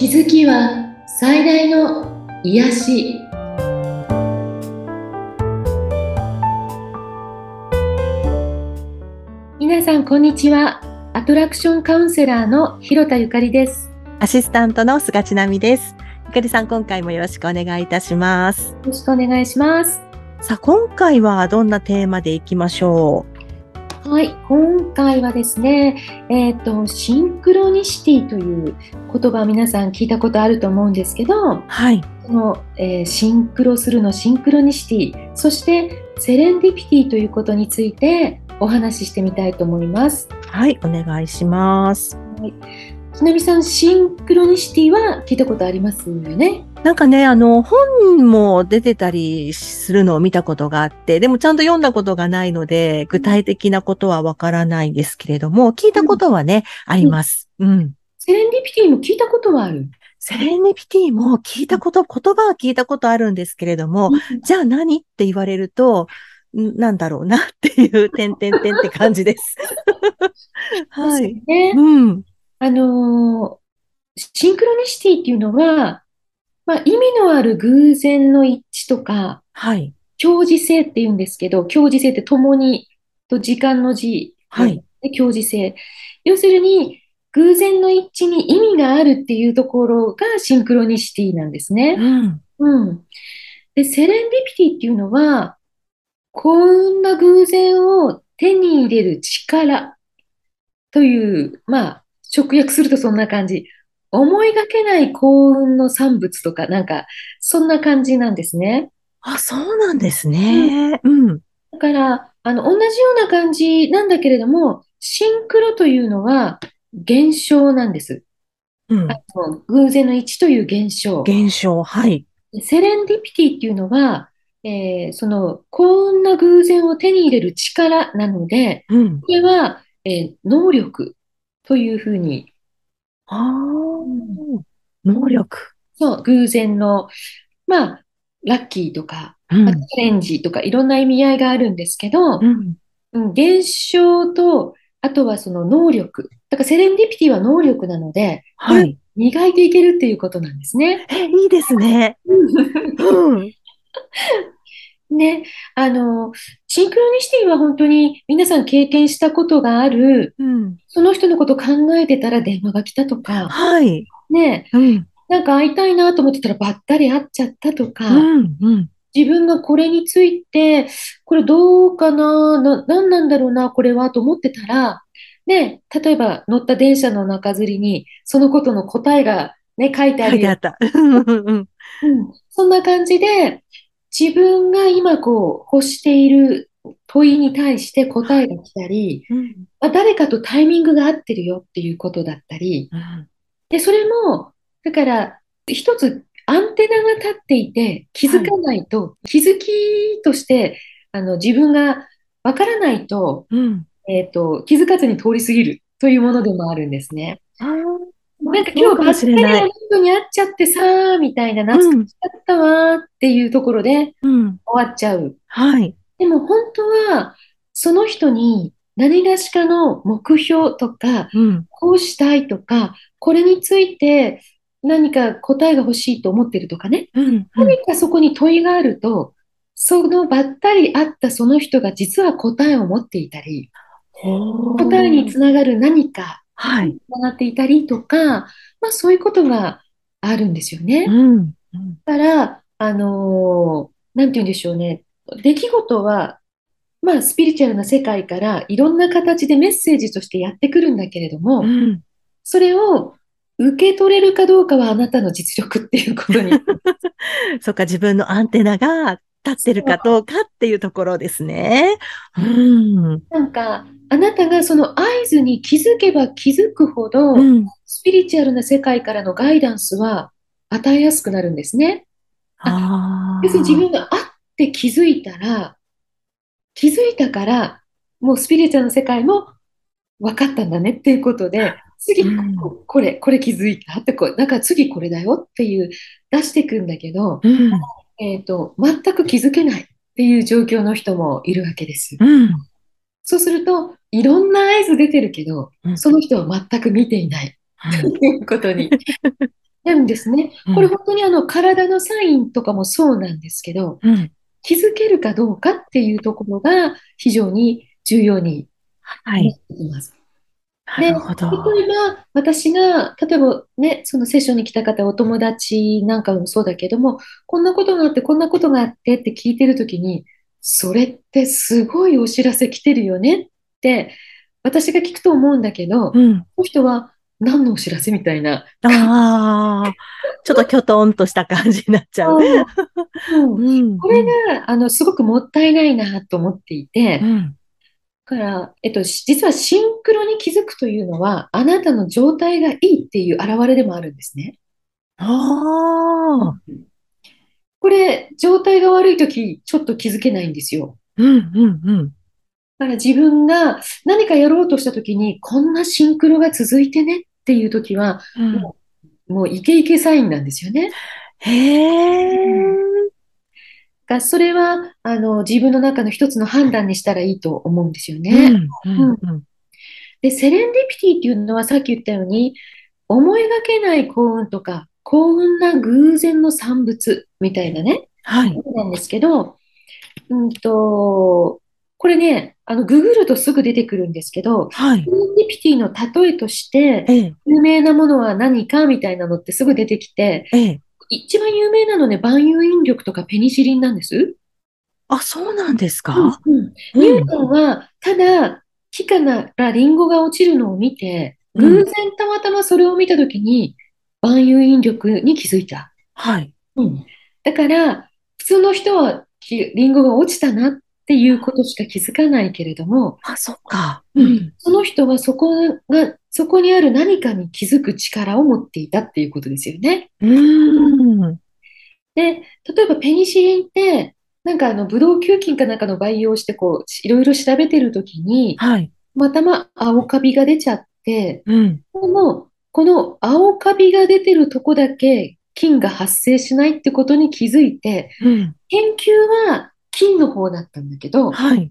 気づきは最大の癒し。皆さんこんにちは。アトラクションカウンセラーの広田ゆかりです。アシスタントの菅千奈美です。ゆかりさん、今回もよろしくお願いいたします。よろしくお願いします。さあ、今回はどんなテーマでいきましょはい今回はですねえっ、とシンクロニシティという言葉皆さん聞いたことあると思うんですけどうはい。その、えーシンクロするのシンクロニシティそしてセレンディピティということについてお話ししてみたいと思います。はい、お願いします。ちなみさんシンクロニシティは聞いたことありますよね？なんかね、あの、本も出てたりするのを見たことがあって、でもちゃんと読んだことがないので、具体的なことはわからないんですけれども、聞いたことはね、あります。うん。セレンディピティも聞いたことはある。セレンディピティも聞いたこと、言葉は聞いたことあるんですけれども、じゃあ何って言われると、んなんだろうなっていう、点々点って感じです。はい。ね、うん。あのーシンクロニシティっていうのは、まあ、意味のある偶然の一致とか、はい。共時性って言うんですけど、共時性って共にと時間の字はいで共時性。要するに、偶然の一致に意味があるっていうところがシンクロニシティなんですね。うん。うん。で、セレンディピティっていうのは、幸運な偶然を手に入れる力という、まあ、直訳するとそんな感じ。思いがけない幸運の産物とか、なんか、そんな感じなんですね。あ、そうなんですね。うん。だから、あの、同じような感じなんだけれども、シンクロというのは現象なんです。うん。あの偶然の一致という現象。現象、はい。セレンディピティっていうのは、えーその幸運な偶然を手に入れる力なので、うん。これは、えー能力というふうに、ああ、能力。そう、偶然の、まあ、ラッキーとか、うんチャレンジとかいろんな意味合いがあるんですけど、うん。うん、現象と、あとはその能力。だからセレンディピティは能力なので、はい。磨いていけるっていうことなんですね。え、いいですね。うん。ね、あの、シンクロニシティは本当に皆さん経験したことがある、うん。その人のこと考えてたら電話が来たとか、はい。ね、うん。なんか会いたいなと思ってたらばったり会っちゃったとか、うん。うん。自分がこれについて、これどうかな、な、なんなんだろうな、これはと思ってたら、ね、例えば乗った電車の中吊りに、そのことの答えがね、書いてあるよ書いてあった。うん、そんな感じで、自分が今こう欲している問いに対して答えが来たり、うん。まあ、誰かとタイミングが合ってるよっていうことだったり、で、それも、だから、一つアンテナが立っていて気づかないと、気づきとして、あの、自分がわからないと、うん。えっと、気づかずに通り過ぎるというものでもあるんですね。なんか今日ばっかりの人に会っちゃってさー、みたいな、懐かしかったわーっていうところでうん。終わっちゃう。はい。でも本当は、その人に何がしかの目標とか、うん。こうしたいとか、これについて何か答えが欲しいと思ってるとかね。うん。何かそこに問いがあると、そのばったり会ったその人が実は答えを持っていたり、答えにつながる何かはい。つながっていたりとか、まあそういうことがあるんですよね。うん。だから、あのーなんて言うんでしょうね。出来事は、まあスピリチュアルな世界からいろんな形でメッセージとしてやってくるんだけれども、うん。それを受け取れるかどうかはあなたの実力っていうことに。そっか、自分のアンテナが立ってるかどうかっていうところですね。うん。なんか、あなたがその合図に気づけば気づくほど、うん。スピリチュアルな世界からのガイダンスは与えやすくなるんですね。ああ。要するに自分があって気づいたら、気づいたから、もうスピリチュアルの世界も分かったんだねっていうことで、次うんここれ、これ気づいたってこう、だから次これだよっていう出していくんだけど、うん。えっと、全く気づけないっていう状況の人もいるわけです。うん。そうすると、いろんな合図出てるけど、うんその人は全く見ていないということに やるんですね。うんこれ本当にあの体のサインとかもそうなんですけど、うん。気づけるかどうかっていうところが非常に重要にはい。なってきます。なるほど。例えば、私が、例えばね、そのセッションに来た方、お友達なんかもそうだけども、こんなことがあって、こんなことがあってって聞いてるときに、それってすごいお知らせ来てるよねって、私が聞くと思うんだけど、こうん。の人は何のお知らせみたいな。ああ、ちょっときょとんとした感じになっちゃう。うんうん。これが、あの、すごくもったいないなと思っていて、うん。だから、えっと、し実はシンクロに気づくというのは、あなたの状態がいいっていう表れでもあるんですね。ああ。これ、状態が悪いとき、ちょっと気づけないんですよ。うん、うん、うん。だから自分が何かやろうとしたときに、こんなシンクロが続いてねっていうときは、うんもうイケイケサインなんですよね。へえ。がそれは、あの、自分の中の一つの判断にしたらいいと思うんですようね。ん、うん、うん。で、セレンディピティっていうのはさっき言ったように、思いがけない幸運とか、幸運な偶然の産物みたいなね、はい。なんですけど、うんと、これね、あの、ググるとすぐ出てくるんですけど、はいセ。レンディピティの例えとして、ええ、有名なものは何かみたいなのってすぐ出てきて、ええ。一番有名なのね、万有引力とかペニシリンなんです。あ、そうなんですか？うんうニューん。トンは、ただ、木からリンゴが落ちるのを見て、うん偶然たまたまそれを見たときに、万有引力に気づいた。はい。うん。だから、普通の人はきリンゴが落ちたなっていうことしか気づかないけれども、あ、そっか。ううんん。その人はそこが、そこにある何かに気づく力を持っていたっていうことですよね。うん。で、例えばペニシリンって、なんかあの、ブドウ球菌かなんかの培養をして、こう、いろいろ調べてるときに、はい。またま青カビが出ちゃって、うん。でも、この青カビが出てるとこだけ菌が発生しないってことに気づいて、うん。研究は菌の方だったんだけど、はい。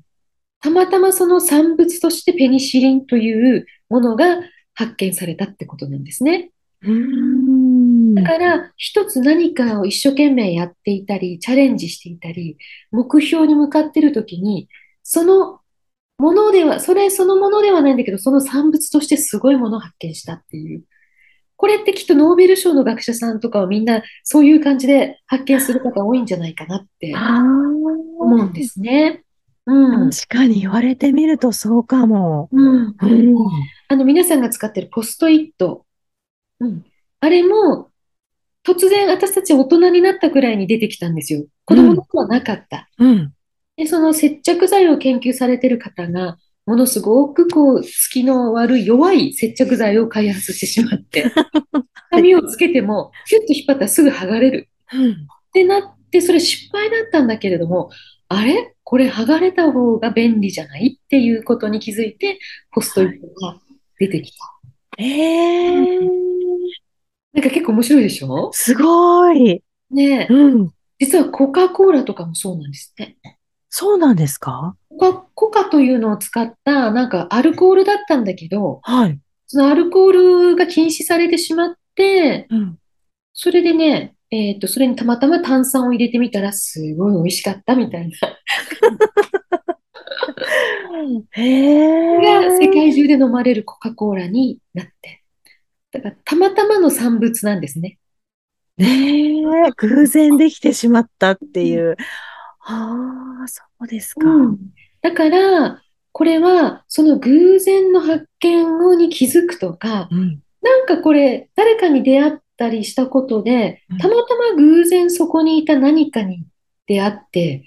たまたまその産物としてペニシリンというものが発見されたってことなんですね。うん。だから、一つ何かを一生懸命やっていたり、チャレンジしていたり、目標に向かっているときに、そのものでは、それそのものではないんだけど、その産物としてすごいものを発見したっていう。これってきっとノーベル賞の学者さんとかはみんなそういう感じで発見する方多いんじゃないかなってあ思うんですね。うん。あ。確かに言われてみるとそうかも。うん。うん。あの、皆さんが使ってるポストイット。うん。あれも、突然私たち大人になったくらいに出てきたんですよ。子供の頃はなかった。うん。で、その接着剤を研究されてる方が、ものすごくこう、隙の悪い弱い接着剤を開発してしまって、紙をつけても、キュッと引っ張ったらすぐ剥がれる。うん。ってなって、それ失敗だったんだけれども、あれ？これ剥がれた方が便利じゃない？っていうことに気づいて、ポストイットが出てきた。ええなんか結構面白いでしょ？すごい。ねえ。うん。実はコカ・コーラとかもそうなんですって。そうなんですか？コカ、コカというのを使った、なんかアルコールだったんだけど、はい。そのアルコールが禁止されてしまって、うん。それでね、えっと、それにたまたま炭酸を入れてみたら、すごい美味しかったみたいな。へが世え。界中で飲まれるコカ・コーラになって。だから、たまたまの産物なんですね。ねえ、偶然できてしまったっていう。ああ、そうですか。うん。だから、これは、その偶然の発見をに気づくとか、うん。なんかこれ、誰かに出会ったりしたことでうん、たまたま偶然そこにいた何かに出会って、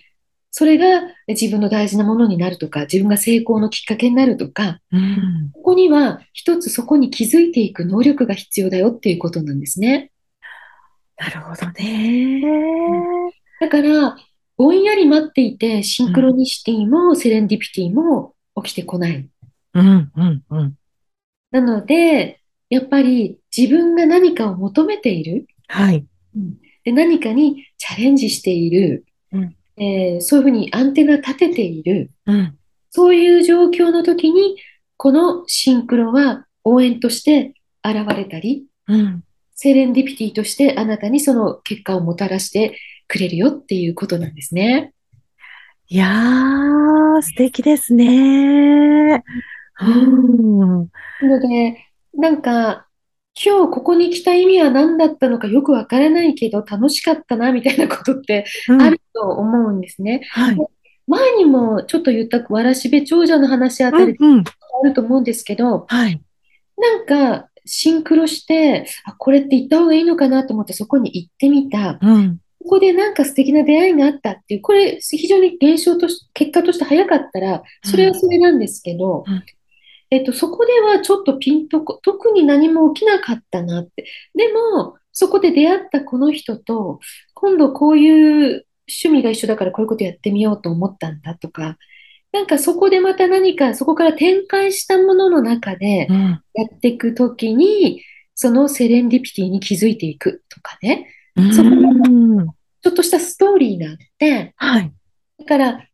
それが自分の大事なものになるとか、自分が成功のきっかけになるとか、うん。ここには一つそこに気づいていく能力が必要だよっていうことなんですね。なるほどね。だから、ぼんやり待っていて、シンクロニシティもセレンディピティも起きてこない。うん、うん、うん。なので、やっぱり自分が何かを求めている。はい。で、何かにチャレンジしている。うんえーそういうふうにアンテナ立てている。うん。そういう状況の時に、このシンクロは応援として現れたり、うん。セレンディピティとしてあなたにその結果をもたらしてくれるよっていうことなんですね。いやー、素敵ですね。うん。なので、なんか、今日ここに来た意味は何だったのかよくわからないけど楽しかったなみたいなことってうんあると思うんですね。はい。前にもちょっと言ったわらしべ長者の話あたりうんうん。あると思うんですけど、はい。なんかシンクロして、あ、これって言った方がいいのかなと思ってそこに行ってみた。うん。ここでなんか素敵な出会いがあったっていう、これ非常に現象とし、結果として早かったら、それはそれなんですけどうん、えっと、そこではちょっとピンとこ、特に何も起きなかったなって。でも、そこで出会ったこの人と、今度こういう趣味が一緒だからこういうことやってみようと思ったんだとか、なんかそこでまた何か、そこから展開したものの中でうん。やっていくときに、そのセレンディピティに気づいていくとかね、うん。そこちょっとしたストーリーがあって、はい。だから、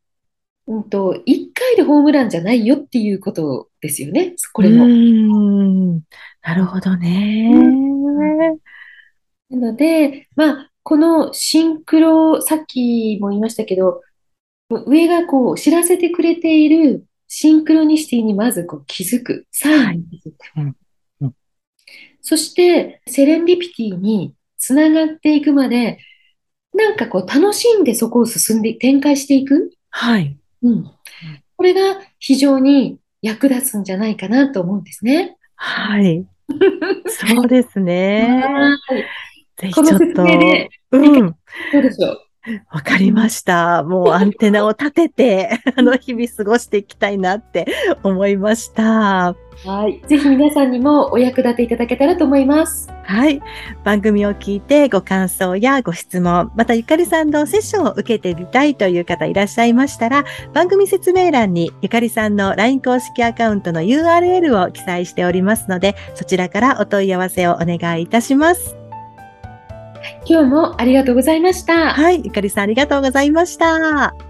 うんと、一回でホームランじゃないよっていうことですよね、これうも。ん。なるほどね。なので、まあ、このシンクロ、さっきも言いましたけど、上がこう知らせてくれているシンクロニシティにまずこう気づく、サインに気づくうんうん。そして、セレンディピティにつながっていくまで、なんかこう楽しんでそこを進んで展開していく？はい。うん。これが非常に役立つんじゃないかなと思うんですね。はい。そうですね。はい。ぜひちこの説ょっと。明で、うん。どうでしょう？わかりました。もうアンテナを立てて、あの、日々過ごしていきたいなって 思いました。はい。ぜひ皆さんにもお役立ていただけたらと思います。はい。番組を聞いてご感想やご質問、またゆかりさんのセッションを受けてみたいという方いらっしゃいましたら、番組説明欄にゆかりさんの LINE 公式アカウントの URL を記載しておりますので、そちらからお問い合わせをお願いいたします。今日もありがとうございました。はい。ゆかりさんありがとうございました。